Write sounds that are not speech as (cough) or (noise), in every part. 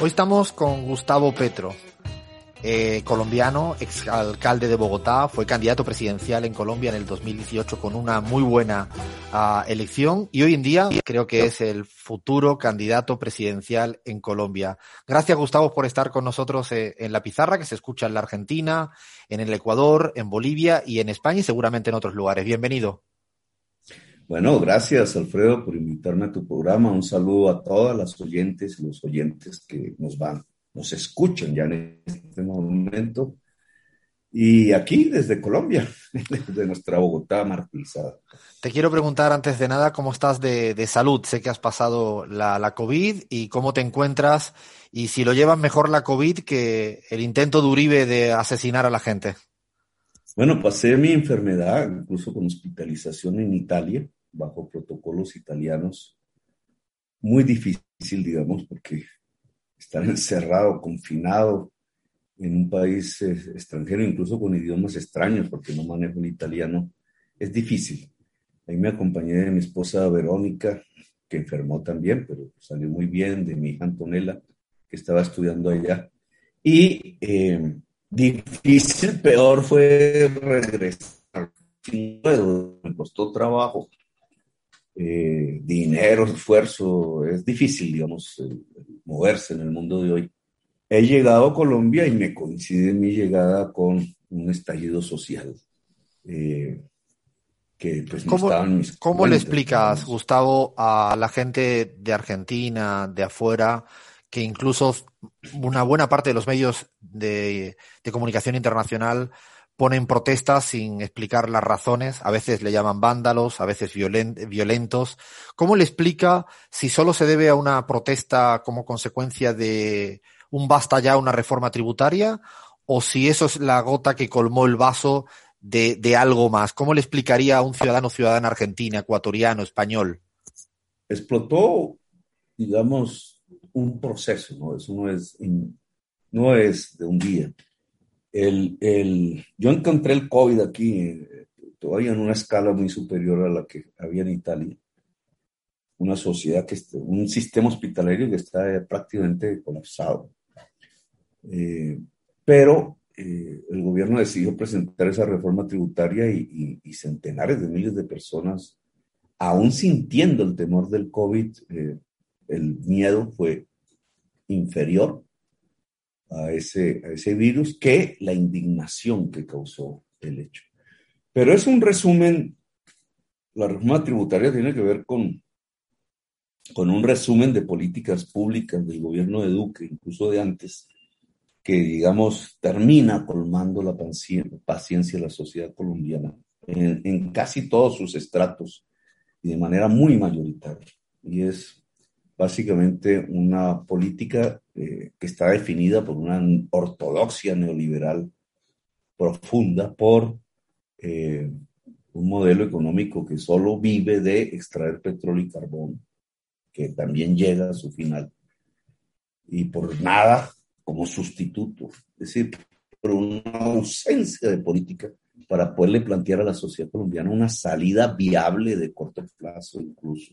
Hoy estamos con Gustavo Petro, eh, colombiano, exalcalde de Bogotá, fue candidato presidencial en Colombia en el 2018 con una muy buena uh, elección y hoy en día creo que es el futuro candidato presidencial en Colombia. Gracias Gustavo por estar con nosotros eh, en la pizarra que se escucha en la Argentina, en el Ecuador, en Bolivia y en España y seguramente en otros lugares. Bienvenido. Bueno, gracias Alfredo por invitarme a tu programa. Un saludo a todas las oyentes y los oyentes que nos van, nos escuchan ya en este momento. Y aquí desde Colombia, (laughs) desde nuestra Bogotá martirizada. Te quiero preguntar antes de nada cómo estás de, de salud. Sé que has pasado la, la, COVID y cómo te encuentras y si lo llevas mejor la COVID que el intento de Uribe de asesinar a la gente. Bueno, pasé mi enfermedad, incluso con hospitalización en Italia, bajo protocolos italianos. Muy difícil, digamos, porque estar encerrado, confinado en un país eh, extranjero, incluso con idiomas extraños, porque no manejo el italiano, es difícil. Ahí me acompañé de mi esposa Verónica, que enfermó también, pero salió muy bien, de mi hija Antonella, que estaba estudiando allá. Y eh, difícil, peor fue regresar. Me costó trabajo, eh, dinero, esfuerzo, es difícil, digamos, moverse en el mundo de hoy. He llegado a Colombia y me coincide mi llegada con un estallido social. Eh, que pues ¿Cómo, mis ¿cómo cuentas, le explicas, digamos. Gustavo, a la gente de Argentina, de afuera, que incluso una buena parte de los medios de, comunicación internacional ponen protestas sin explicar las razones, a veces le llaman vándalos, a veces violentos. ¿Cómo le explica si solo se debe a una protesta como consecuencia de un basta ya, una reforma tributaria, o si eso es la gota que colmó el vaso de, de algo más? ¿Cómo le explicaría a un ciudadano ciudadana argentina, ecuatoriano, español? Explotó, digamos, un proceso, ¿no? Eso no es, no es de un día. El, el, yo encontré el COVID aquí eh, todavía en una escala muy superior a la que había en Italia. Una sociedad que, un sistema hospitalario que está eh, prácticamente colapsado. Eh, pero el gobierno decidió presentar esa reforma tributaria y, centenares de miles de personas, aún sintiendo el temor del COVID, el miedo fue inferior a ese, a ese virus que la indignación que causó el hecho. Pero es un resumen, la reforma tributaria tiene que ver con, con un resumen de políticas públicas del gobierno de Duque, incluso de antes, que digamos termina colmando la paciencia de la sociedad colombiana en, en casi todos sus estratos y de manera muy mayoritaria. Y es básicamente una política eh, que está definida por una ortodoxia neoliberal profunda, por eh, un modelo económico que solo vive de extraer petróleo y carbón, que también llega a su final, y por nada como sustituto, es decir, por una ausencia de política para poderle plantear a la sociedad colombiana una salida viable de corto plazo incluso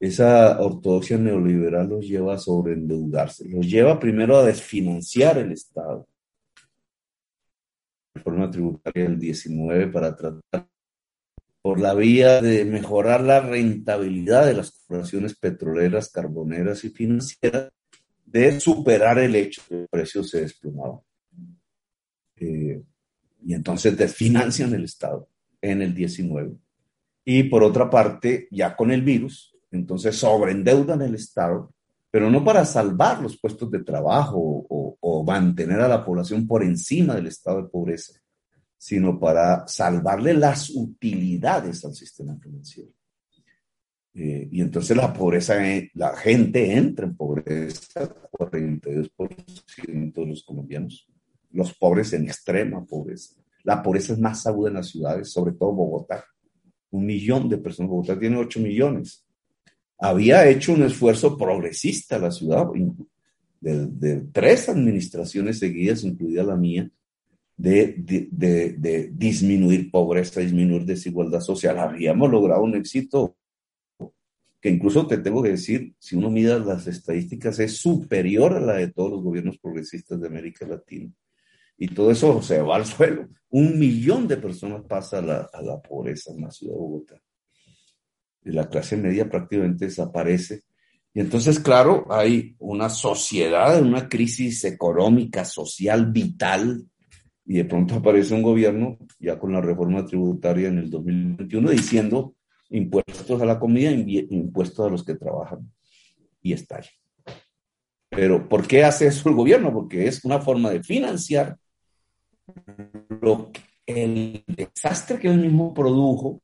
esa ortodoxia neoliberal los lleva a sobreendeudarse, los lleva primero a desfinanciar el Estado. Reforma tributaria del 19 para tratar por la vía de mejorar la rentabilidad de las corporaciones petroleras, carboneras y financieras, de superar el hecho de que el precio se desplomaba. Eh, y entonces desfinancian el Estado en el 19. Y por otra parte, ya con el virus, entonces sobreendeudan el Estado, pero no para salvar los puestos de trabajo o, mantener a la población por encima del estado de pobreza, sino para salvarle las utilidades al sistema financiero. Eh, y entonces la pobreza, la gente entra en pobreza, 42% de los colombianos, los pobres en extrema pobreza. La pobreza es más aguda en las ciudades, sobre todo Bogotá. Un millón de personas, Bogotá tiene 8 millones. Había hecho un esfuerzo progresista la ciudad, de, tres administraciones seguidas, incluida la mía, de, de, disminuir pobreza, disminuir desigualdad social. Habíamos logrado un éxito que incluso te tengo que decir, si uno mira las estadísticas, es superior a la de todos los gobiernos progresistas de América Latina. Y todo eso se va al suelo. Un millón de personas pasa a la, a la pobreza en la ciudad de Bogotá. La clase media prácticamente desaparece. Y entonces, claro, hay una sociedad, una crisis económica, social, vital, y de pronto aparece un gobierno, ya con la reforma tributaria en el 2021, diciendo impuestos a la comida, impuestos a los que trabajan. Y está ahí. Pero ¿por qué hace eso el gobierno? Porque es una forma de financiar lo el desastre que él mismo produjo,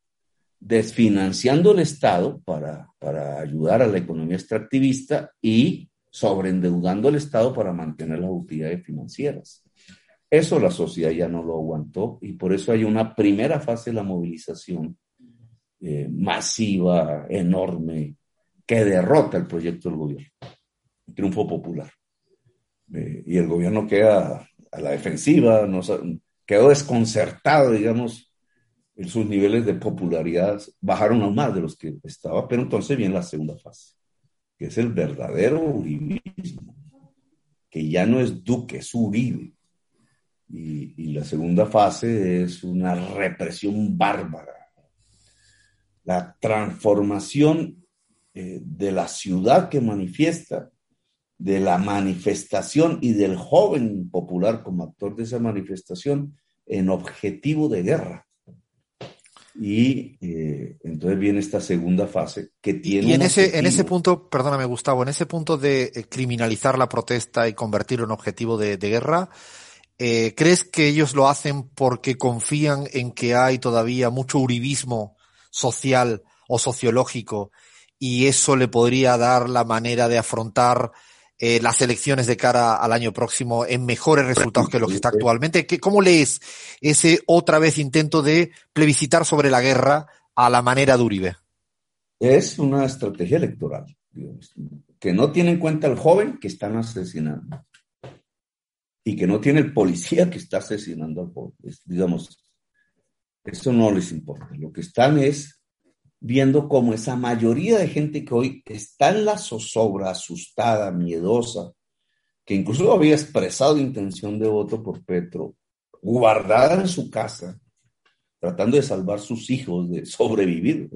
desfinanciando el Estado para, para ayudar a la economía extractivista y sobreendeudando el Estado para mantener las utilidades financieras. Eso la sociedad ya no lo aguantó y por eso hay una primera fase de la movilización eh, masiva, enorme, que derrota el proyecto del gobierno. triunfo popular. Eh, y el gobierno queda a la defensiva, quedó desconcertado, digamos, sus niveles de popularidad bajaron aún más de los que estaba, pero entonces viene la segunda fase, que es el verdadero uribismo, que ya no es Duque, es Uribe. Y, la segunda fase es una represión bárbara, la transformación eh, de la ciudad que manifiesta, de la manifestación y del joven popular como actor de esa manifestación en objetivo de guerra. Y eh, entonces viene esta segunda fase que tiene... Y en ese, en ese punto, perdóname Gustavo, en ese punto de eh, criminalizar la protesta y convertirlo en objetivo de, guerra, ¿crees que ellos lo hacen porque confían en que hay todavía mucho uribismo social o sociológico y eso le podría dar la manera de afrontar eh, las elecciones de cara al año próximo en mejores resultados que los que está actualmente. ¿Cómo lees ese otra vez intento de plebiscitar sobre la guerra a la manera de Uribe? Es una estrategia electoral, que no tiene en cuenta al joven que están asesinando y que no tiene el policía que está asesinando al joven. digamos, eso no les importa. Lo que están es viendo cómo esa mayoría de gente que hoy está en la zozobra, asustada, miedosa, que incluso había expresado intención de voto por Petro, guardada en su casa, tratando de salvar sus hijos, de sobrevivir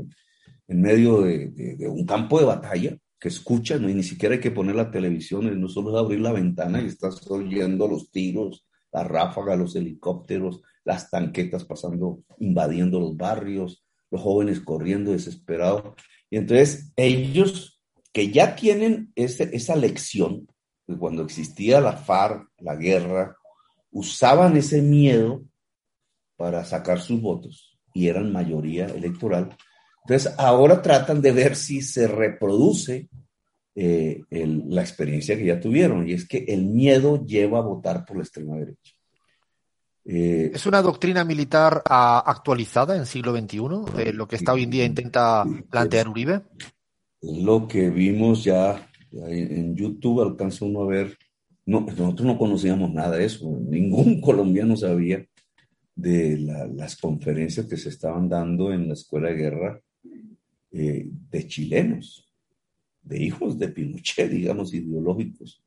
en medio de, un campo de batalla, que escuchan, ¿no? y ni siquiera hay que poner la televisión, no solo es abrir la ventana y estás oyendo los tiros, la ráfaga, los helicópteros, las tanquetas pasando, invadiendo los barrios, los jóvenes corriendo desesperados. Y entonces ellos que ya tienen esa lección, de cuando existía la FARC, la guerra, usaban ese miedo para sacar sus votos y eran mayoría electoral. Entonces ahora tratan de ver si se reproduce eh, la experiencia que ya tuvieron y es que el miedo lleva a votar por la extrema derecha. Eh, ¿Es una doctrina militar ah, actualizada en siglo XXI? Eh, lo que está hoy en día intenta plantear Uribe. Lo que vimos ya en YouTube, alcanza uno a ver. No, nosotros no conocíamos nada de eso, ningún (laughs) colombiano sabía de las conferencias que se estaban dando en la escuela de guerra eh, de chilenos, de hijos de Pinochet, (laughs) digamos, ideológicos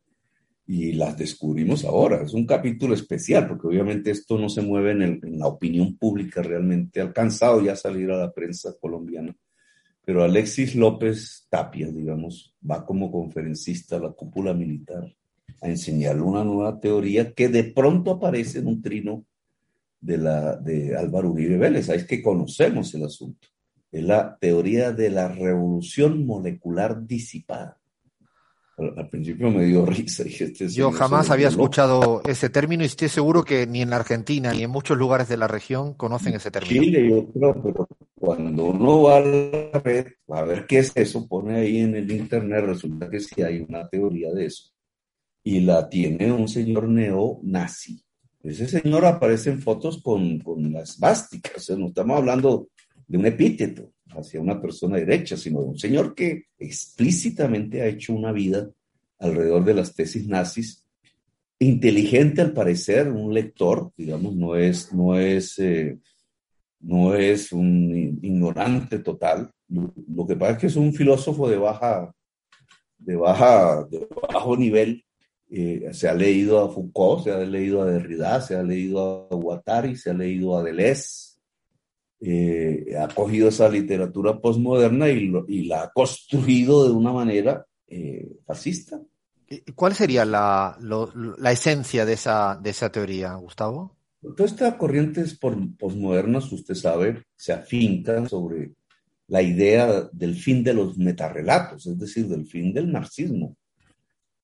y las descubrimos ahora. Es un capítulo especial porque obviamente esto no se mueve en, la opinión pública realmente. Alcanzado ya a salir a la prensa colombiana. Pero Alexis López Tapia, digamos, va como conferencista a la cúpula militar a enseñarle una nueva teoría que de pronto aparece en un trino de, la, de Álvaro Uribe Vélez. Es que conocemos el asunto. Es la teoría de la revolución molecular disipada al principio me dio risa. Este yo jamás había escuchado ese término y estoy seguro que ni en la Argentina ni en muchos lugares de la región conocen ese término. Chile, yo creo, pero cuando uno va a la red, a ver qué es eso, pone ahí en el internet, resulta que sí hay una teoría de eso. Y la tiene un señor neonazi. Ese señor aparece en fotos con, con las básicas, no estamos hablando de un epíteto hacia una persona derecha, sino de un señor que explícitamente ha hecho una vida alrededor de las tesis nazis, inteligente al parecer, un lector, digamos, no es, no es, eh, no es un ignorante total. Lo, que pasa es que es un filósofo de baja, de baja, de bajo nivel. Eh, se ha leído a Foucault, se ha leído a Derrida, se ha leído a Guattari, se ha leído a Deleuze, eh, ha cogido esa literatura postmoderna y, y, la ha construido de una manera fascista. ¿Cuál sería la, la esencia de esa, de esa teoría, Gustavo? Todas estas corrientes posmodernas, usted sabe, se afincan sobre la idea del fin de los metarrelatos, es decir, del fin del marxismo,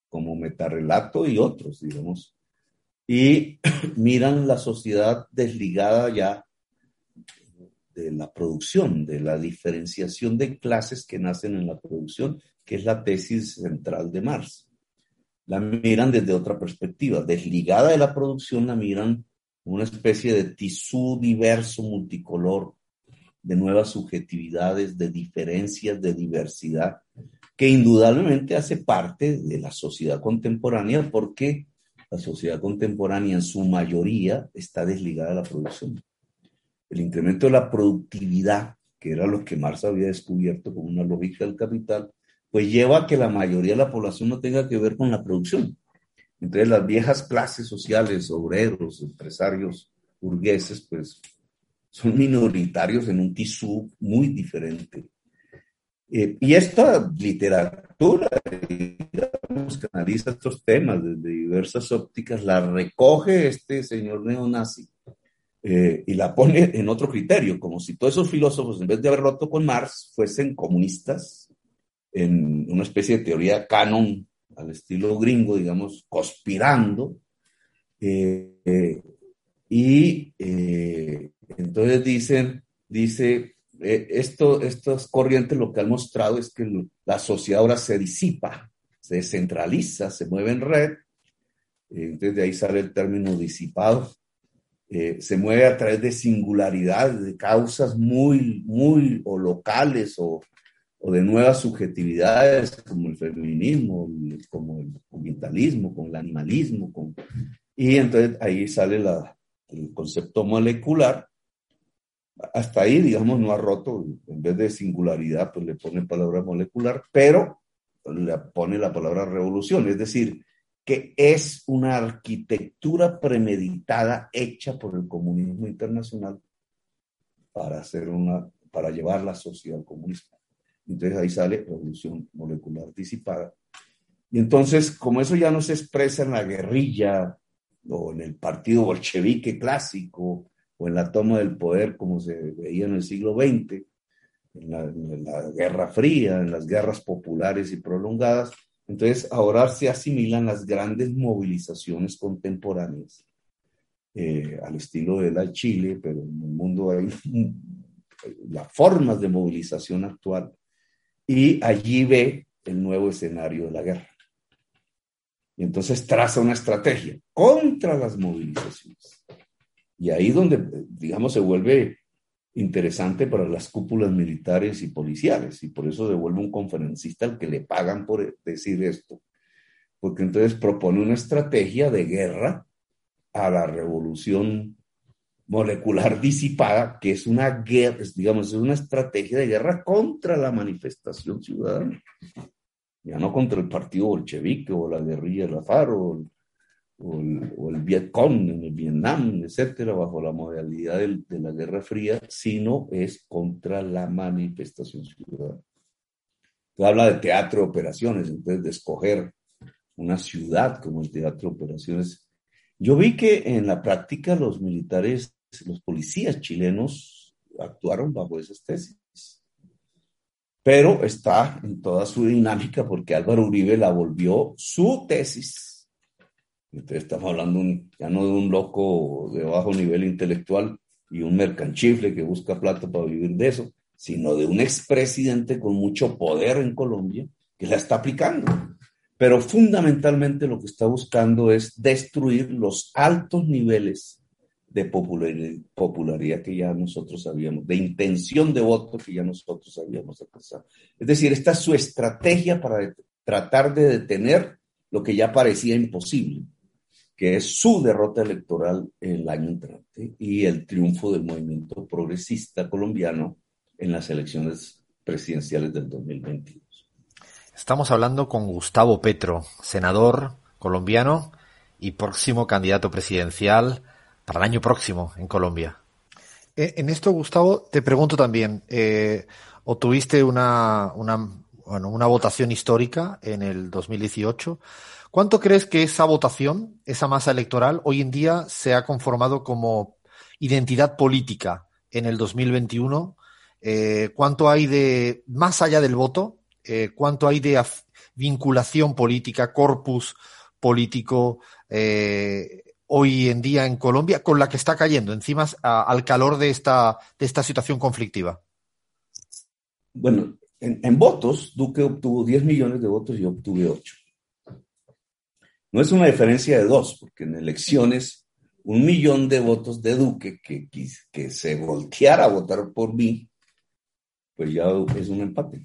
como metarrelato y otros, digamos. Y (clears throat) miran la sociedad desligada ya de la producción, de la diferenciación de clases que nacen en la producción, que es la tesis central de Marx la miran desde otra perspectiva. Desligada de la producción, la miran una especie de tisú diverso, multicolor, de nuevas subjetividades, de diferencias, de diversidad, que indudablemente hace parte de la sociedad contemporánea porque la sociedad contemporánea en su mayoría está desligada de la producción. El incremento de la productividad, que era lo que Marx había descubierto como una lógica del capital, pues lleva a que la mayoría de la población no tenga que ver con la producción. Entonces las viejas clases sociales, obreros, empresarios, burgueses, pues son minoritarios en un tisú muy diferente. Eh, y esta literatura, que analiza estos temas desde diversas ópticas, la recoge este señor neonazi eh, y la pone en otro criterio, como si todos esos filósofos, en vez de haber roto con Marx, fuesen comunistas en una especie de teoría canon al estilo gringo, digamos, conspirando. Eh, y eh, entonces dicen, dice, esto, estas corrientes lo que han mostrado es que la sociedad ahora se disipa, se descentraliza, se mueve en red. entonces de ahí sale el término disipado. Se mueve a través de singularidades, de causas muy, muy o locales o, o de nuevas subjetividades como el feminismo, como el ambientalismo, como el animalismo. Y entonces ahí sale el concepto molecular. Hasta ahí, digamos, no ha roto, en vez de singularidad, pues le pone palabra molecular, pero le pone la palabra revolución, es decir, que es una arquitectura premeditada hecha por el comunismo internacional para hacer una, para llevar la sociedad al comunismo. Entonces ahí sale revolución molecular disipada. Y entonces, como eso ya no se expresa en la guerrilla o en el partido bolchevique clásico o en la toma del poder como se veía en el siglo XX, en la, Guerra Fría, en las guerras populares y prolongadas, entonces ahora se asimilan las grandes movilizaciones contemporáneas eh, al estilo de la Chile, pero en el mundo hay (laughs) las formas de movilización actual y allí ve el nuevo escenario de la guerra. Y entonces traza una estrategia contra las movilizaciones. Y ahí donde, digamos, se vuelve interesante para las cúpulas militares y policiales, y por eso devuelve un conferencista al que le pagan por decir esto, porque entonces propone una estrategia de guerra a la revolución molecular disipada, que es una guerra, digamos, es una estrategia de guerra contra la manifestación ciudadana. Ya no contra el partido bolchevique o la guerrilla de la FARC o, el, o el, Vietcong en el Vietnam, etcétera, bajo la modalidad de la Guerra Fría, sino es contra la manifestación ciudadana. habla de teatro de operaciones, entonces de escoger una ciudad como el teatro de operaciones. Yo vi que en la práctica los militares los policías chilenos actuaron bajo esas tesis. Pero está en toda su dinámica porque Álvaro Uribe la volvió su tesis. Entonces estamos hablando ya no de un loco de bajo nivel intelectual y un mercanchifle que busca plata para vivir de eso, sino de un expresidente con mucho poder en Colombia que la está aplicando. Pero fundamentalmente lo que está buscando es destruir los altos niveles de popularidad que ya nosotros sabíamos, de intención de voto que ya nosotros habíamos alcanzado. Es decir, esta es su estrategia para tratar de detener lo que ya parecía imposible, que es su derrota electoral el año entrante y el triunfo del movimiento progresista colombiano en las elecciones presidenciales del 2022. Estamos hablando con Gustavo Petro, senador colombiano y próximo candidato presidencial para el año próximo en Colombia. Eh, en esto, Gustavo, te pregunto también, eh, obtuviste una, una, bueno, una votación histórica en el 2018. ¿Cuánto crees que esa votación, esa masa electoral, hoy en día se ha conformado como identidad política en el 2021? Eh, ¿Cuánto hay de, más allá del voto, eh, cuánto hay de vinculación política, corpus político eh, hoy en día en Colombia con la que está cayendo encima al calor de esta, de esta situación conflictiva? Bueno, en, votos, Duque obtuvo 10 millones de votos y yo obtuve 8. No es una diferencia de dos, porque en elecciones un millón de votos de Duque que, que se volteara a votar por mí, pues ya es un empate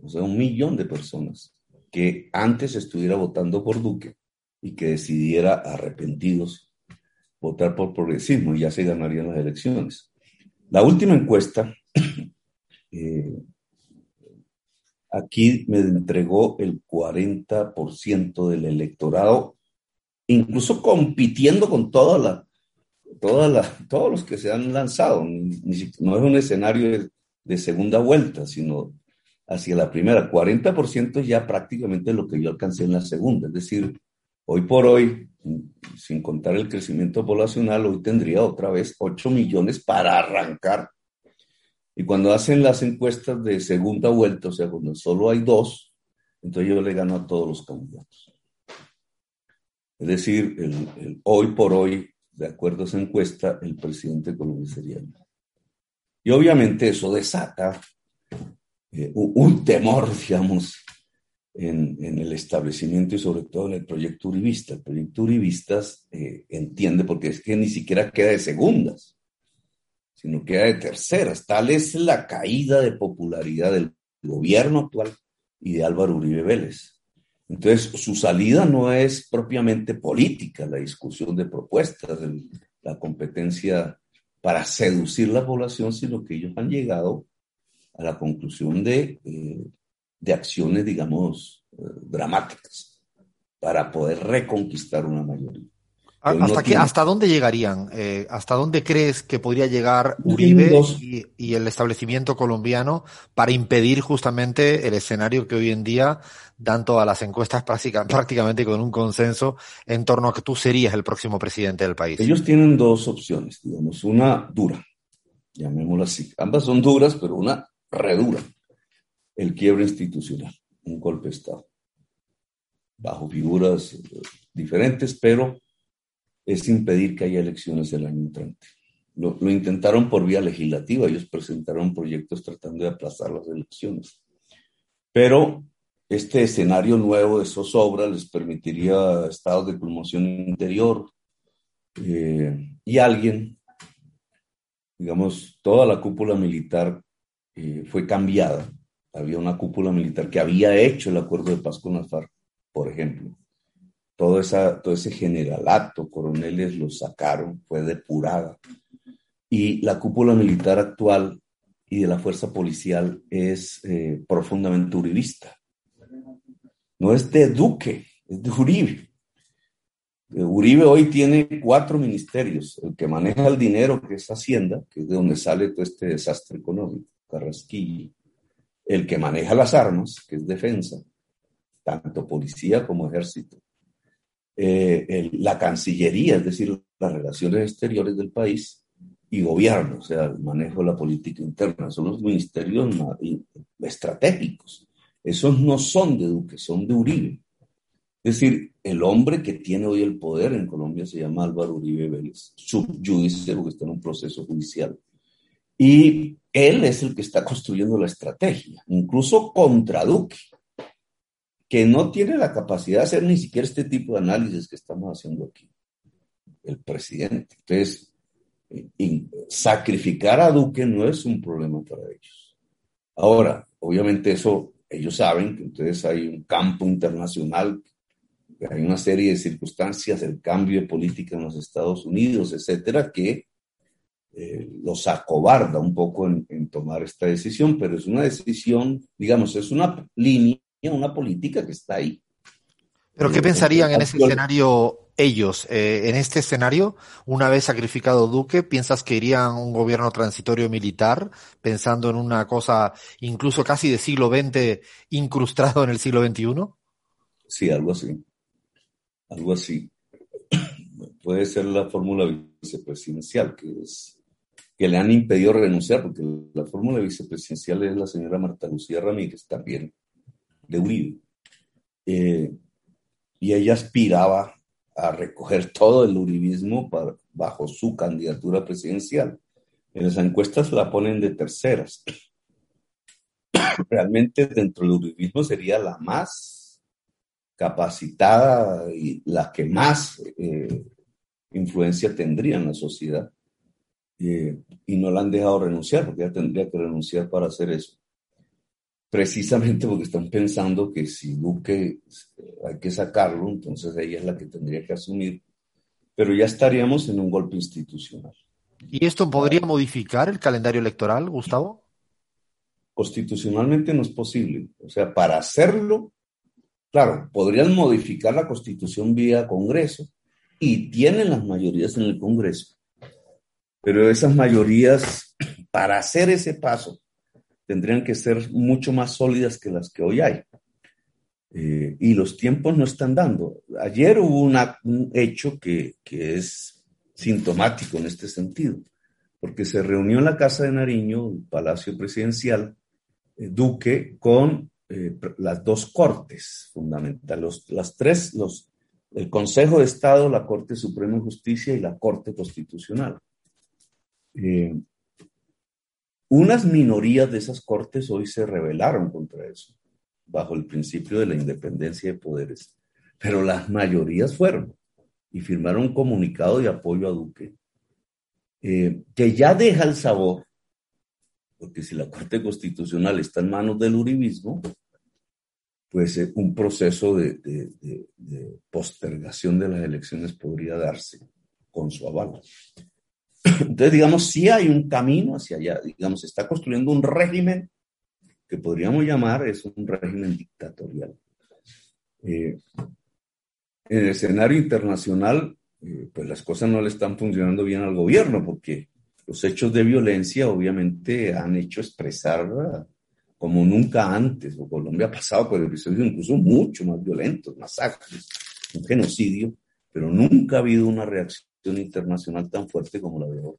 o sea, un millón de personas que antes estuviera votando por Duque y que decidiera arrepentidos votar por progresismo y ya se ganarían las elecciones. La última encuesta (clears throat) eh, aquí me entregó el 40% del electorado, incluso compitiendo con toda la, todos los que se han lanzado. no es un escenario de segunda vuelta, sino hacia la primera. 40% ya prácticamente lo que yo alcancé en la segunda. Es decir, hoy por hoy, sin contar el crecimiento poblacional, hoy tendría otra vez 8 millones para arrancar. Y cuando hacen las encuestas de segunda vuelta, o sea, cuando solo hay dos, entonces yo le gano a todos los candidatos. Es decir, el, hoy por hoy, de acuerdo a esa encuesta, el presidente Colombia sería Y obviamente eso desata eh, un temor, (laughs) digamos, en, el establecimiento y sobre todo en el proyecto Uribista. El proyecto Uribistas eh, entiende porque es que ni siquiera queda de segundas, sino queda de terceras. Tal es la caída de popularidad del gobierno actual y de Álvaro Uribe Vélez. Entonces, su salida no es propiamente política, la discusión de propuestas, la competencia para seducir la población, sino que ellos han llegado a la conclusión de, eh, de acciones, digamos, eh, dramáticas para poder reconquistar una mayoría. ¿Hasta, ¿Hasta dónde llegarían? Eh, ¿Hasta dónde crees que podría llegar Uribe y, y, el establecimiento colombiano para impedir justamente el escenario que hoy en día dan todas las encuestas prácticamente con un consenso en torno a que tú serías el próximo presidente del país? Ellos tienen dos opciones, digamos, una dura, llamémosla así. Ambas son duras, pero una redura el quiebre institucional, un golpe de Estado, bajo figuras eh, diferentes, pero es impedir que haya elecciones el año entrante. Lo, intentaron por vía legislativa, ellos presentaron proyectos tratando de aplazar las elecciones. Pero este escenario nuevo de zozobra les permitiría estados de promoción interior eh, y alguien, digamos, toda la cúpula militar eh, fue cambiada. Había una cúpula militar que había hecho el acuerdo de paz con las FARC, por ejemplo. Todo, esa, todo ese generalato, coroneles lo sacaron, fue depurada. Y la cúpula militar actual y de la fuerza policial es eh, profundamente uribista. No es de Duque, es de Uribe. Uribe hoy tiene cuatro ministerios, el que maneja el dinero, que es Hacienda, que es de donde sale todo este desastre económico. Carrasquilla, el que maneja las armas, que es defensa, tanto policía como ejército, eh, la Cancillería, es decir, las relaciones exteriores del país, y gobierno, o sea, el manejo de la política interna, son los ministerios estratégicos. Esos no son de Duque, son de Uribe. Es decir, el hombre que tiene hoy el poder en Colombia se llama Álvaro Uribe Vélez, subyudice, porque está en un proceso judicial. Y él es el que está construyendo la estrategia, incluso contra Duque, que no tiene la capacidad de hacer ni siquiera este tipo de análisis que estamos haciendo aquí, el presidente. Entonces, sacrificar a Duque no es un problema para ellos. Ahora, obviamente eso, ellos saben que entonces hay un campo internacional, hay una serie de circunstancias, el cambio de política en los Estados Unidos, etcétera, que eh, los acobarda un poco en, en, tomar esta decisión, pero es una decisión, digamos, es una línea, una política que está ahí. ¿Pero qué pensarían en ese escenario ellos? Eh, en este escenario, una vez sacrificado Duque, ¿piensas que irían a un gobierno transitorio militar, pensando en una cosa incluso casi de siglo XX incrustado en el siglo XXI? Sí, algo así. Algo así. (clears throat) Puede ser la fórmula vicepresidencial, que es que le han impedido renunciar, porque la fórmula vicepresidencial es la señora Marta Lucía Ramírez, también de Uribe. Eh, y ella aspiraba a recoger todo el uribismo bajo su candidatura presidencial. En las encuestas la ponen de terceras. (coughs) Realmente dentro del uribismo sería la más capacitada y la que más eh, influencia tendría en la sociedad. Eh, y no la han dejado renunciar, porque ella tendría que renunciar para hacer eso precisamente porque están pensando que si Duque eh, hay que sacarlo, entonces ella es la que tendría que asumir, pero ya estaríamos en un golpe institucional. ¿Y esto podría modificar el calendario electoral, Gustavo? Constitucionalmente no es posible. O sea, para hacerlo, claro, podrían modificar la constitución vía Congreso y tienen las mayorías en el Congreso, pero esas mayorías, (clears throat) para hacer ese paso, tendrían que ser mucho más sólidas que las que hoy hay. Eh, y los tiempos no están dando. Ayer hubo un hecho que, que, es sintomático en este sentido, porque se reunió en la Casa de Nariño, el Palacio Presidencial, eh, Duque, con eh, las dos cortes fundamentales, las tres, los, el Consejo de Estado, la Corte Suprema de Justicia y la Corte Constitucional. Unas minorías de esas cortes hoy se rebelaron contra eso, bajo el principio de la independencia de poderes, pero las mayorías fueron y firmaron un comunicado de apoyo a Duque, eh, que ya deja el sabor, porque si la Corte Constitucional está en manos del Uribismo, pues eh, un proceso de, de postergación de las elecciones podría darse con su aval. Entonces, digamos, sí hay un camino hacia allá, digamos, se está construyendo un régimen que podríamos llamar es un régimen dictatorial. Eh, en el escenario internacional, eh, pues las cosas no le están funcionando bien al gobierno porque los hechos de violencia obviamente han hecho expresar como nunca antes, o Colombia ha pasado por episodios incluso mucho más violentos, masacres, un genocidio, pero nunca ha habido una reacción internacional tan fuerte como la de hoy.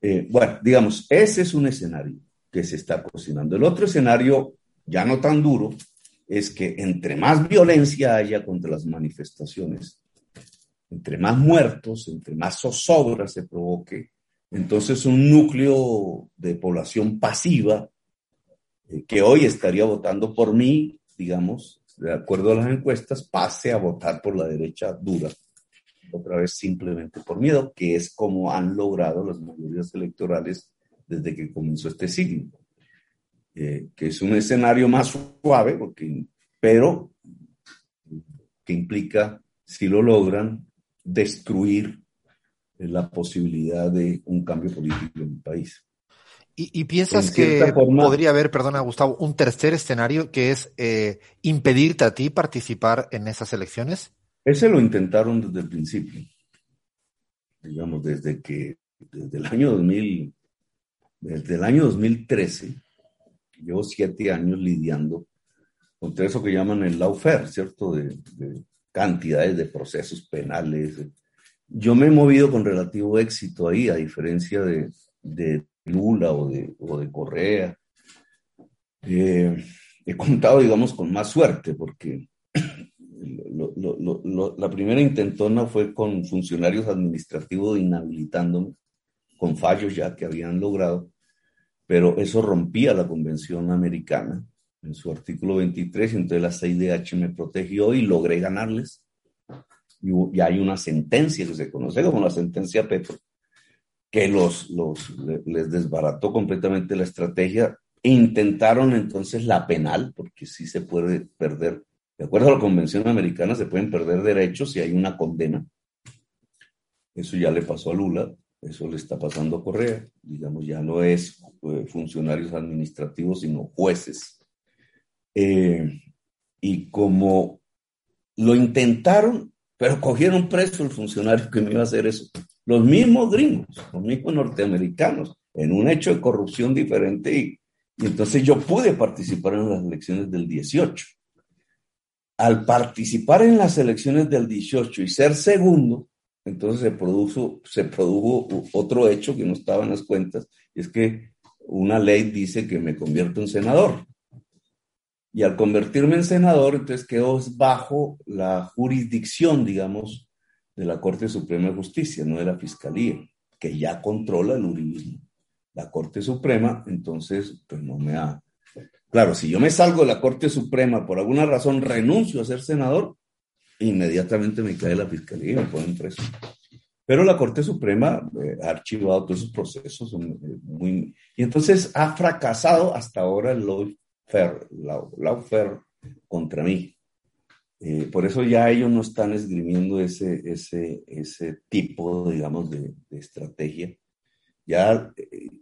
Eh, bueno, digamos, ese es un escenario que se está cocinando. El otro escenario, ya no tan duro, es que entre más violencia haya contra las manifestaciones, entre más muertos, entre más zozobra se provoque, entonces un núcleo de población pasiva eh, que hoy estaría votando por mí, digamos, de acuerdo a las encuestas, pase a votar por la derecha dura otra vez simplemente por miedo, que es como han logrado las mayorías electorales desde que comenzó este siglo, eh, que es un escenario más suave, porque, pero que implica, si lo logran, destruir la posibilidad de un cambio político en el país. ¿Y, piensas que podría haber, perdona Gustavo, un tercer escenario que es eh, impedirte a ti participar en esas elecciones? Ese lo intentaron desde el principio. Digamos, desde que, desde el año 2000, desde el año 2013, llevo siete años lidiando con eso que llaman el lawfare, ¿cierto? De, cantidades de procesos penales. Yo me he movido con relativo éxito ahí, a diferencia de, de Lula o de, o de Correa. Eh, he contado, digamos, con más suerte, porque la primera intentona fue con funcionarios administrativos inhabilitándome, con fallos ya que habían logrado. pero eso rompía la Convención Americana en su artículo 23, entonces la CIDH me protegió y logré ganarles. Y, hay una sentencia que se conoce como la sentencia Petro, que los, los, les desbarató completamente la estrategia. Intentaron entonces la penal, porque sí se puede perder, de acuerdo a la Convención Americana, se pueden perder derechos si hay una condena. Eso ya le pasó a Lula, eso le está pasando a Correa, digamos, ya no es eh, funcionarios administrativos, sino jueces eh, y como lo intentaron, pero cogieron preso el funcionario que me iba a hacer eso. Los mismos gringos, los mismos norteamericanos, en un hecho de corrupción diferente. Y, entonces yo pude participar en las elecciones del 18. Al participar en las elecciones del 18 y ser segundo, entonces se produjo, se produjo otro hecho que no estaba en las cuentas, es que una ley dice que me convierto en senador. Y al convertirme en senador, entonces quedó bajo la jurisdicción, digamos, de la Corte Suprema de Justicia, no de la Fiscalía, que ya controla el uribismo. La Corte Suprema, entonces, pues no me ha... Claro, si yo me salgo de la Corte Suprema, por alguna razón renuncio a ser senador, inmediatamente me cae la Fiscalía y me ponen preso. Pero la Corte Suprema eh, ha archivado todos esos procesos. Eh, y entonces ha fracasado hasta ahora el law Laufer contra mí. Eh, por eso ya ellos no están esgrimiendo ese, ese, ese tipo, digamos, de, estrategia. Ya,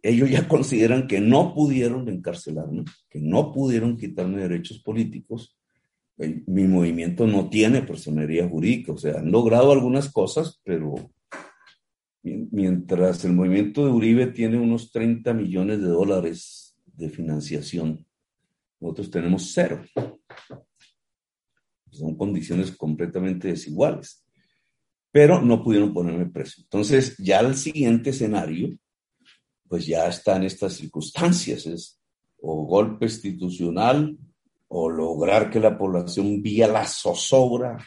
ellos ya consideran que no pudieron encarcelarme, que no pudieron quitarme derechos políticos. mi movimiento no tiene personería jurídica, o sea, han logrado algunas cosas, pero mientras el movimiento de Uribe tiene unos 30 millones de dólares de financiación, nosotros tenemos cero. Son condiciones completamente desiguales. Pero no pudieron ponerme preso. Entonces, ya el siguiente escenario, pues ya está en estas circunstancias. Es o golpe institucional o lograr que la población vía la zozobra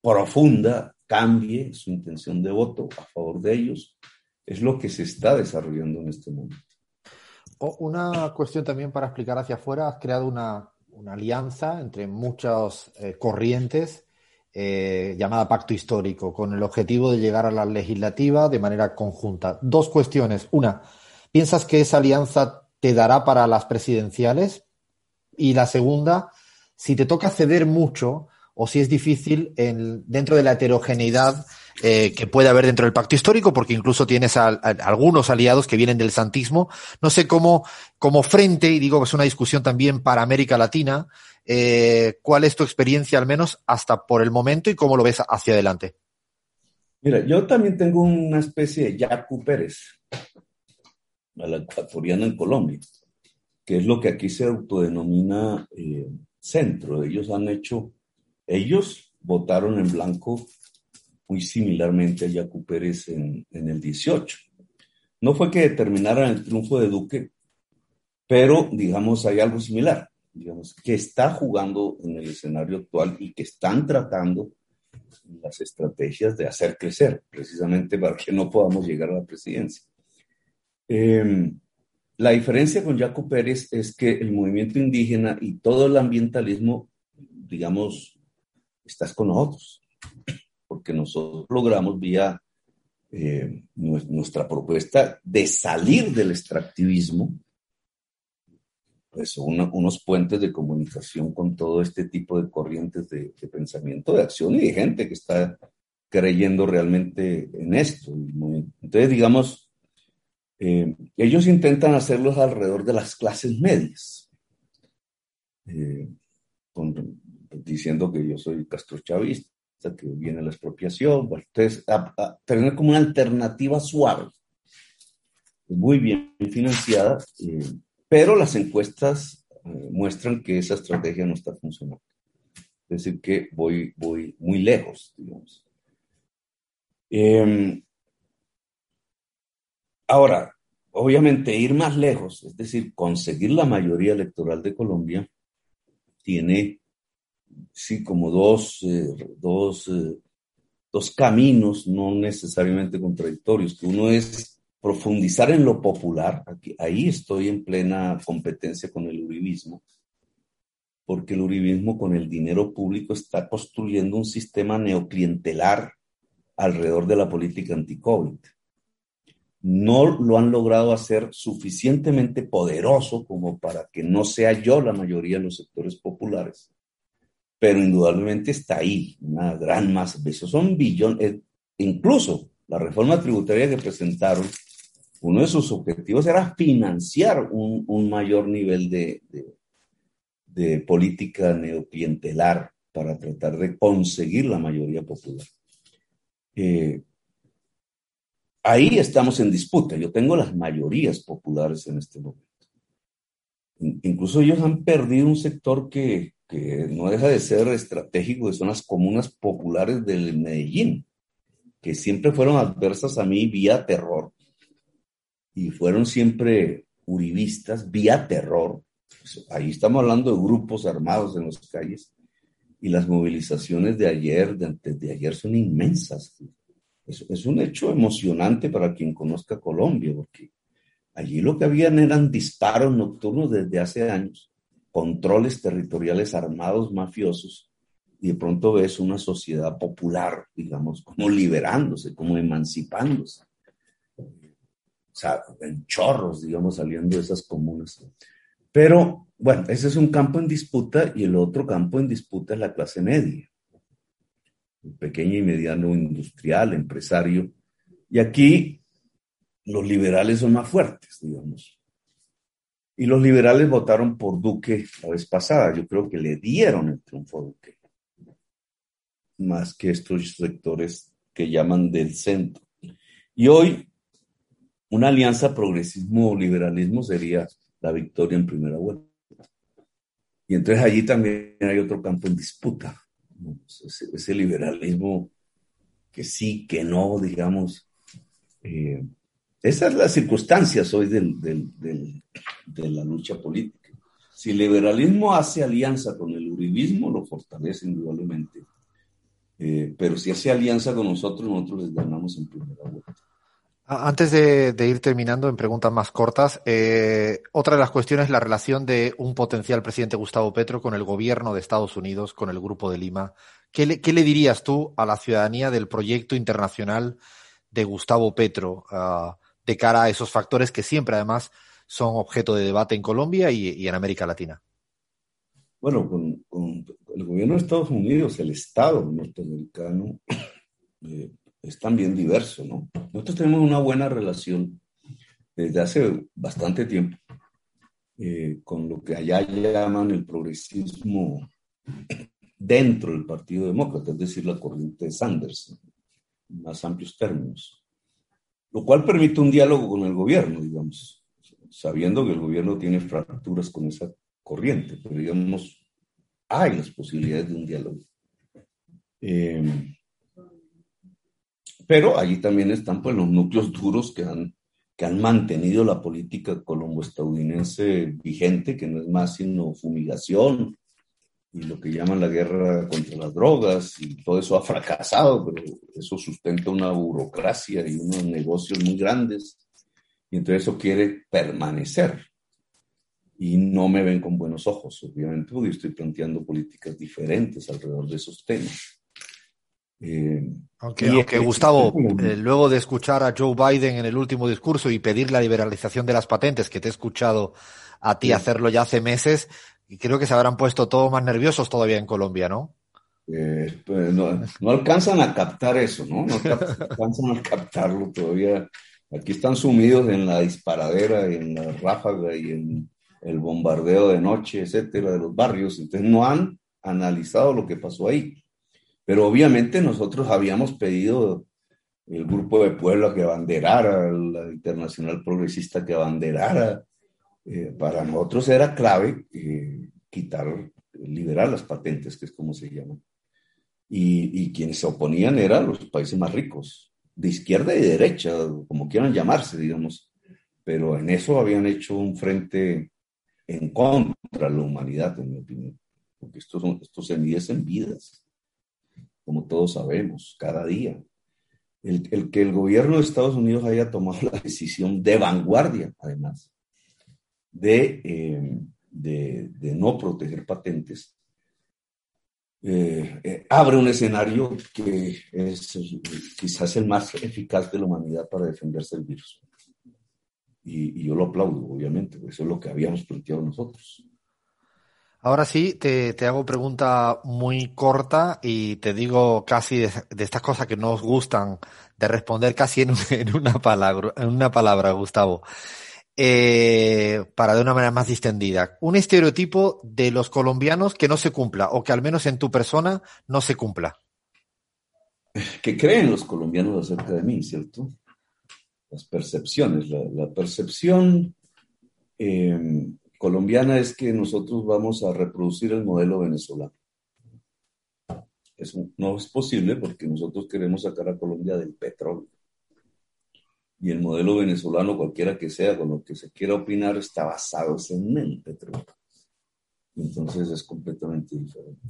profunda cambie su intención de voto a favor de ellos. Es lo que se está desarrollando en este momento. Una cuestión también para explicar hacia afuera, has creado una, alianza entre muchas eh, corrientes eh, llamada Pacto Histórico, con el objetivo de llegar a la legislativa de manera conjunta. Dos cuestiones. Una, ¿piensas que esa alianza te dará para las presidenciales? Y la segunda, si te toca ceder mucho o si es difícil en, dentro de la heterogeneidad eh, que puede haber dentro del pacto histórico, porque incluso tienes a, algunos aliados que vienen del santismo. No sé cómo, como frente, y digo que es una discusión también para América Latina, eh, ¿cuál es tu experiencia al menos hasta por el momento y cómo lo ves hacia adelante? Mira, yo también tengo una especie de Jacu Pérez, al ecuatoriano en Colombia, que es lo que aquí se autodenomina eh, centro. Ellos han hecho, ellos votaron en blanco muy similarmente a Yacu Pérez en, el 18. No fue que determinaran el triunfo de Duque, pero digamos hay algo similar, digamos, que está jugando en el escenario actual y que están tratando las estrategias de hacer crecer, precisamente para que no podamos llegar a la presidencia. Em, la diferencia con Jaco Pérez es que el movimiento indígena y todo el ambientalismo, digamos, estás con nosotros porque nosotros logramos vía eh, nuestra propuesta de salir del extractivismo, pues unos puentes de comunicación con todo este tipo de corrientes de, pensamiento, de acción y de gente que está creyendo realmente en esto. Entonces, digamos, eh, ellos intentan hacerlos alrededor de las clases medias, eh, diciendo que yo soy castrochavista que viene la expropiación, entonces tener como una alternativa suave, muy bien financiada, eh, pero las encuestas eh, muestran que esa estrategia no está funcionando. Es decir, que voy, voy muy lejos, digamos. Em, ahora, obviamente ir más lejos, es decir, conseguir la mayoría electoral de Colombia, tiene sí, como dos, eh, dos, eh, dos caminos no necesariamente contradictorios, uno es profundizar en lo popular, aquí, ahí estoy en plena competencia con el uribismo, porque el uribismo con el dinero público está construyendo un sistema neoclientelar alrededor de la política anti-COVID. No lo han logrado hacer suficientemente poderoso como para que no sea yo la mayoría de los sectores populares, pero indudablemente está ahí, una gran masa. Esos son billones, eh, incluso la reforma tributaria que presentaron uno de sus objetivos era financiar un, mayor nivel de, de, política neoclientelar para tratar de conseguir la mayoría popular. Eh, ahí estamos en disputa. Yo tengo las mayorías populares en este momento. Incluso ellos han perdido un sector que, que no deja de ser estratégico, que son las comunas populares del Medellín, que siempre fueron adversas a mí vía terror y fueron siempre uribistas vía terror. Pues, ahí estamos hablando de grupos armados en las calles y las movilizaciones de ayer, de antes de ayer, son inmensas. Es, es un hecho emocionante para quien conozca Colombia, porque allí lo que habían eran disparos nocturnos desde hace años, controles territoriales armados mafiosos, y de pronto ves una sociedad popular, digamos, como liberándose, como emancipándose sea, en chorros, digamos, saliendo de esas comunas. Pero bueno, ese es un campo en disputa y el otro campo en disputa es la clase media, el pequeño y mediano industrial, empresario. Y aquí los liberales son más fuertes, digamos. Y los liberales votaron por Duque la vez pasada. Yo creo que le dieron el triunfo a Duque, más que estos sectores que llaman del centro. Y hoy una alianza progresismo-liberalismo sería la victoria en primera vuelta. Y entonces allí también hay otro campo en disputa. Ese, liberalismo que sí, que no, digamos. Eh, esas son las circunstancias hoy de la lucha política. Si el liberalismo hace alianza con el uribismo, lo fortalece indudablemente. Eh, pero si hace alianza con nosotros, nosotros les ganamos en primera vuelta. Antes de, ir terminando en preguntas más cortas, eh, otra de las cuestiones es la relación de un potencial presidente Gustavo Petro con el gobierno de Estados Unidos, con el Grupo de Lima. ¿Qué le, dirías tú a la ciudadanía del proyecto internacional de Gustavo Petro ah, de cara a esos factores que siempre además son objeto de debate en Colombia y, en América Latina? Bueno, con, el gobierno de Estados Unidos, el Estado norteamericano, eh, es también diverso, ¿no? Nosotros tenemos una buena relación desde hace bastante tiempo eh, con lo que allá llaman el progresismo dentro del Partido Demócrata, es decir, la corriente de Sanders, en más amplios términos, lo cual permite un diálogo con el gobierno, digamos, sabiendo que el gobierno tiene fracturas con esa corriente, pero digamos, hay las posibilidades de un diálogo. Eh, pero allí también están pues, los núcleos duros que han, que han mantenido la política colombo-estadounidense vigente, que no es más sino fumigación y lo que llaman la guerra contra las drogas, y todo eso ha fracasado, pero eso sustenta una burocracia y unos negocios muy grandes, y entonces eso quiere permanecer. Y no me ven con buenos ojos, obviamente, porque estoy planteando políticas diferentes alrededor de esos temas. Eh, aunque, Gustavo, eh, luego de escuchar a Joe Biden en el último discurso y pedir la liberalización de las patentes, que te he escuchado a ti hacerlo ya hace meses, y creo que se habrán puesto todos más nerviosos todavía en Colombia, ¿no? Eh, pues, no, alcanzan a captar eso, ¿no? No (laughs) alcanzan a captarlo todavía. Aquí están sumidos en la disparadera, y en la ráfaga y en el bombardeo de noche, etcétera, de los barrios. Entonces no han analizado lo que pasó ahí. Pero obviamente nosotros habíamos pedido el grupo de Puebla que abanderara, la Internacional Progresista que abanderara. Eh, para nosotros era clave eh, quitar, liberar las patentes, que es como se llaman. Y, y, quienes se oponían eran los países más ricos, de izquierda y de derecha, como quieran llamarse, digamos. Pero en eso habían hecho un frente en contra de la humanidad, en mi opinión. Porque esto, son, esto se mide en vidas como todos sabemos, cada día. el, que el gobierno de Estados Unidos haya tomado (laughs) la decisión de vanguardia, además, de, eh, de, no proteger patentes, eh, eh, abre un escenario que es quizás el más eficaz de la humanidad para defenderse del virus. Y, y yo lo aplaudo, obviamente, eso es lo que habíamos planteado nosotros. Ahora sí, te, te, hago pregunta muy corta y te digo casi de, estas cosas que no os gustan de responder casi (laughs) en, una, palabra, en una palabra, Gustavo. Eh, para de una manera más distendida. Un estereotipo de los colombianos que no se cumpla o que al menos en tu persona no se cumpla. ¿Qué creen los colombianos acerca de mí, cierto? Las percepciones. La, la percepción eh, colombiana es que nosotros vamos a reproducir el modelo venezolano. No es posible porque nosotros queremos sacar a Colombia del petróleo. Y el modelo venezolano, cualquiera que sea, con lo que se quiera opinar, está basado en el petróleo. Entonces es completamente diferente.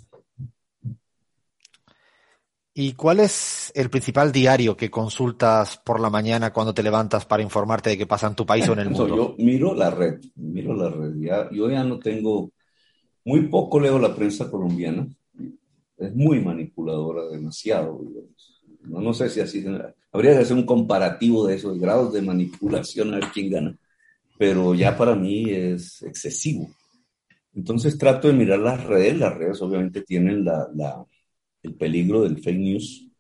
¿Y cuál es el principal diario que consultas por la mañana cuando te levantas para informarte de qué pasa en tu país o en el (laughs) mundo? yo miro la red, miro la red. yo ya no tengo, muy poco leo la prensa colombiana. Es muy manipuladora, demasiado. No, no sé si así, habría que hacer un comparativo de esos grados de manipulación a ver quién gana. Pero ya para mí es excesivo. Entonces trato de mirar las redes. Las redes obviamente tienen la el peligro del fake news.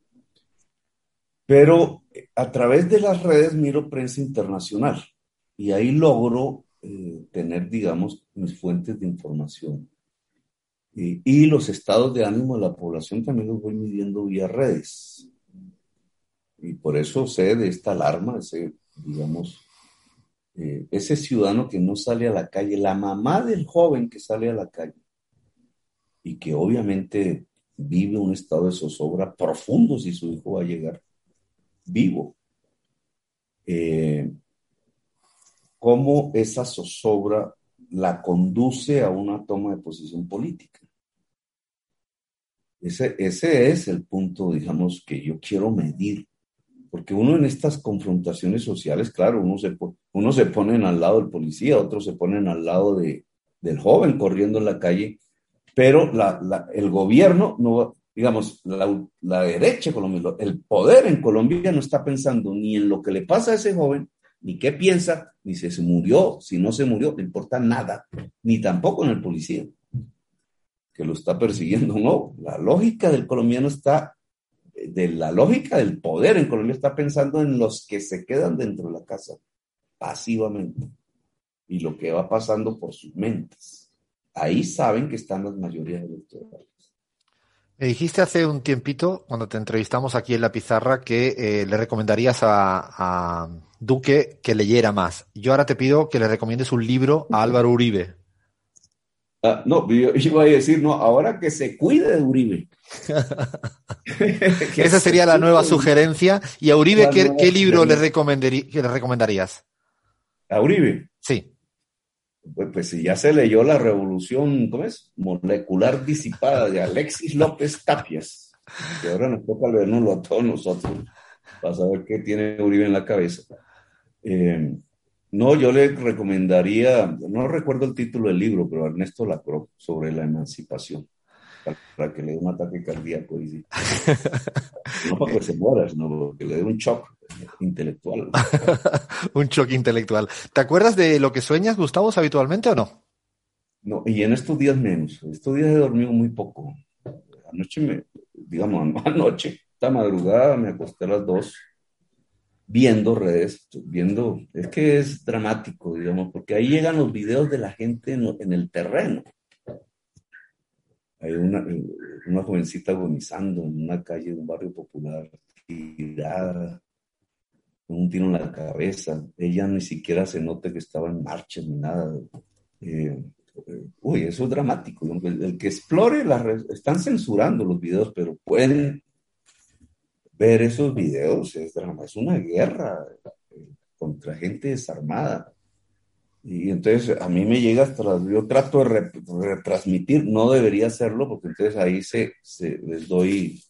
Pero a través de las redes miro prensa internacional y ahí logro eh, tener, digamos, mis fuentes de información. y los estados de ánimo de la población también los voy midiendo vía redes. Y por eso sé de esta alarma, ese, digamos, eh, ese ciudadano que no sale a la calle, la mamá del joven que sale a la calle y que obviamente vive un estado de zozobra profundo si su hijo va a llegar vivo. Eh, cómo esa zozobra la conduce a una toma de posición política. Ese, ese es el punto, digamos, que yo quiero medir. Porque uno en estas confrontaciones sociales, claro, uno se, uno se pone al lado del policía, otros se ponen al lado de, del joven corriendo en la calle pero el gobierno, no, digamos, la, derecha colombiana, el poder en Colombia no está pensando ni en lo que le pasa a ese joven, ni qué piensa, ni si se murió, si no se murió, no importa nada, ni tampoco en el policía que lo está persiguiendo, no. La lógica del colombiano está, de la lógica del poder en Colombia está pensando en los que se quedan dentro de la casa, pasivamente, y lo que va pasando por sus mentes ahí saben que están las mayorías electorales. Me dijiste hace un tiempito, cuando te entrevistamos aquí en la pizarra, que eh, le recomendarías a, Duque que leyera más. Yo ahora te pido que le recomiendes un libro a Álvaro Uribe. Ah, no, yo iba a decir, no, ahora que se cuide de Uribe. (laughs) Esa sería la nueva sugerencia. ¿Y a Uribe qué, libro le, le recomendarías? ¿A Uribe? Sí. Pues, pues, si ya se leyó la revolución, ¿cómo es? Molecular disipada de Alexis López Tapias, que ahora nos toca leernoslo a todos nosotros para saber qué tiene Uribe en la cabeza. Eh, no, yo le recomendaría, no recuerdo el título del libro, pero Ernesto Lacroix sobre la emancipación para que le dé un ataque cardíaco. Y (laughs) no para que se muera, sino que le dé un shock intelectual. (laughs) un shock intelectual. ¿Te acuerdas de lo que sueñas, Gustavo, habitualmente o no? No, y en estos días menos. Estos días he dormido muy poco. Anoche me, digamos, (laughs) anoche, esta madrugada me acosté a las dos viendo redes, viendo, es que es dramático, digamos, porque ahí llegan los videos de la gente en el terreno hay una, una jovencita agonizando en una calle de un barrio popular, tirada, con un tiro en la cabeza. Ella ni siquiera se nota que estaba en marcha ni nada. Eh, uy, eso es dramático. El, que explore las están censurando los videos, pero pueden ver esos videos. Es, es una guerra eh, contra gente desarmada. Y entonces a mí me llega hasta las, yo trato de retransmitir, no debería hacerlo porque entonces ahí se, les doy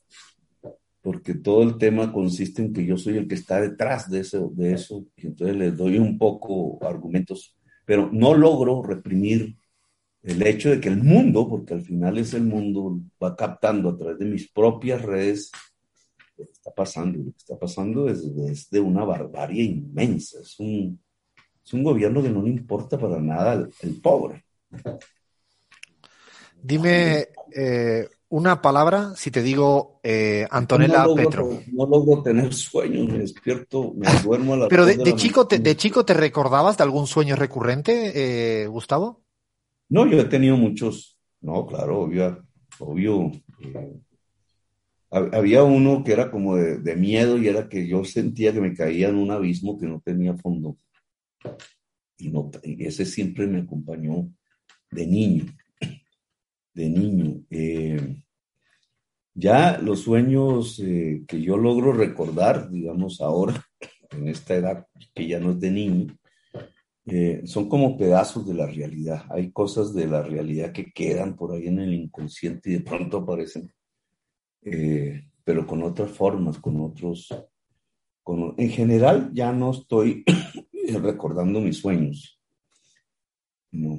porque todo el tema consiste en que yo soy el que está detrás de eso, de eso y entonces les doy un poco argumentos, pero no logro reprimir el hecho de que el mundo, porque al final es el mundo, va captando a través de mis propias redes lo que está pasando. Lo que está pasando es, de una barbarie inmensa. Es un, es un gobierno que no le importa para nada el, pobre. Dime eh, una palabra si te digo eh, Antonella Petro. No logro tener sueños, me despierto, me (laughs) duermo a la Pero de, chico, te, de chico te recordabas de algún sueño recurrente, eh, Gustavo? No, yo he tenido muchos, no, claro, obvio, obvio. Eh, había uno que era como de, miedo y era que yo sentía que me caía en un abismo que no tenía fondo. Y, no, ese siempre me acompañó de niño, de niño. Eh, ya los sueños eh, que yo logro recordar, digamos ahora, (laughs) en esta edad que ya no es de niño, eh, son como pedazos de la realidad. Hay cosas de la realidad que quedan por ahí en el inconsciente y de pronto aparecen, pero con otras formas, con otros... Con, en general ya no estoy (clears throat) recordando mis sueños. No,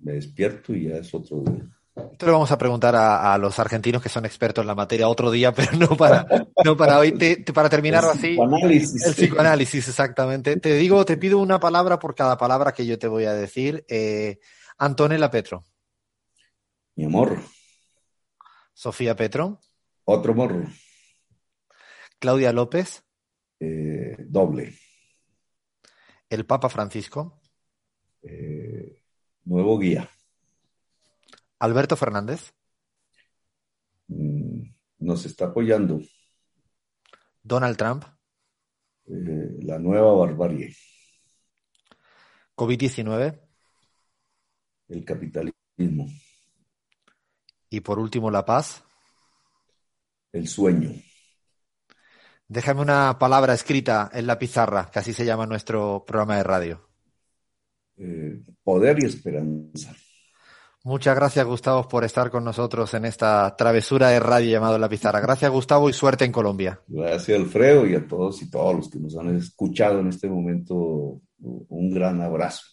me despierto y ya es otro día. Esto le vamos a preguntar a, los argentinos que son expertos en la materia otro día, (laughs) pero no para, no para hoy. para terminar el así. Psicoanálisis. El psicoanálisis, exactamente. Te digo, te pido una palabra por cada palabra que yo te voy a decir. Eh, Antonella Petro. Mi amor. Sofía Petro. Otro morro. Claudia López. Eh, doble. El Papa Francisco. Eh, nuevo guía. Alberto Fernández. Mm, nos está apoyando. Donald Trump. Eh, la nueva barbarie. COVID-19. El capitalismo. Y por último, la paz. El sueño. Déjame una palabra escrita en la pizarra, que así se llama nuestro programa de radio. Eh, poder y esperanza. Muchas gracias, Gustavo, por estar con nosotros en esta travesura de radio llamado La Pizarra. Gracias, Gustavo, y suerte en Colombia. Gracias, Alfredo, y a todos y todos los que nos han escuchado en este momento. Un gran abrazo.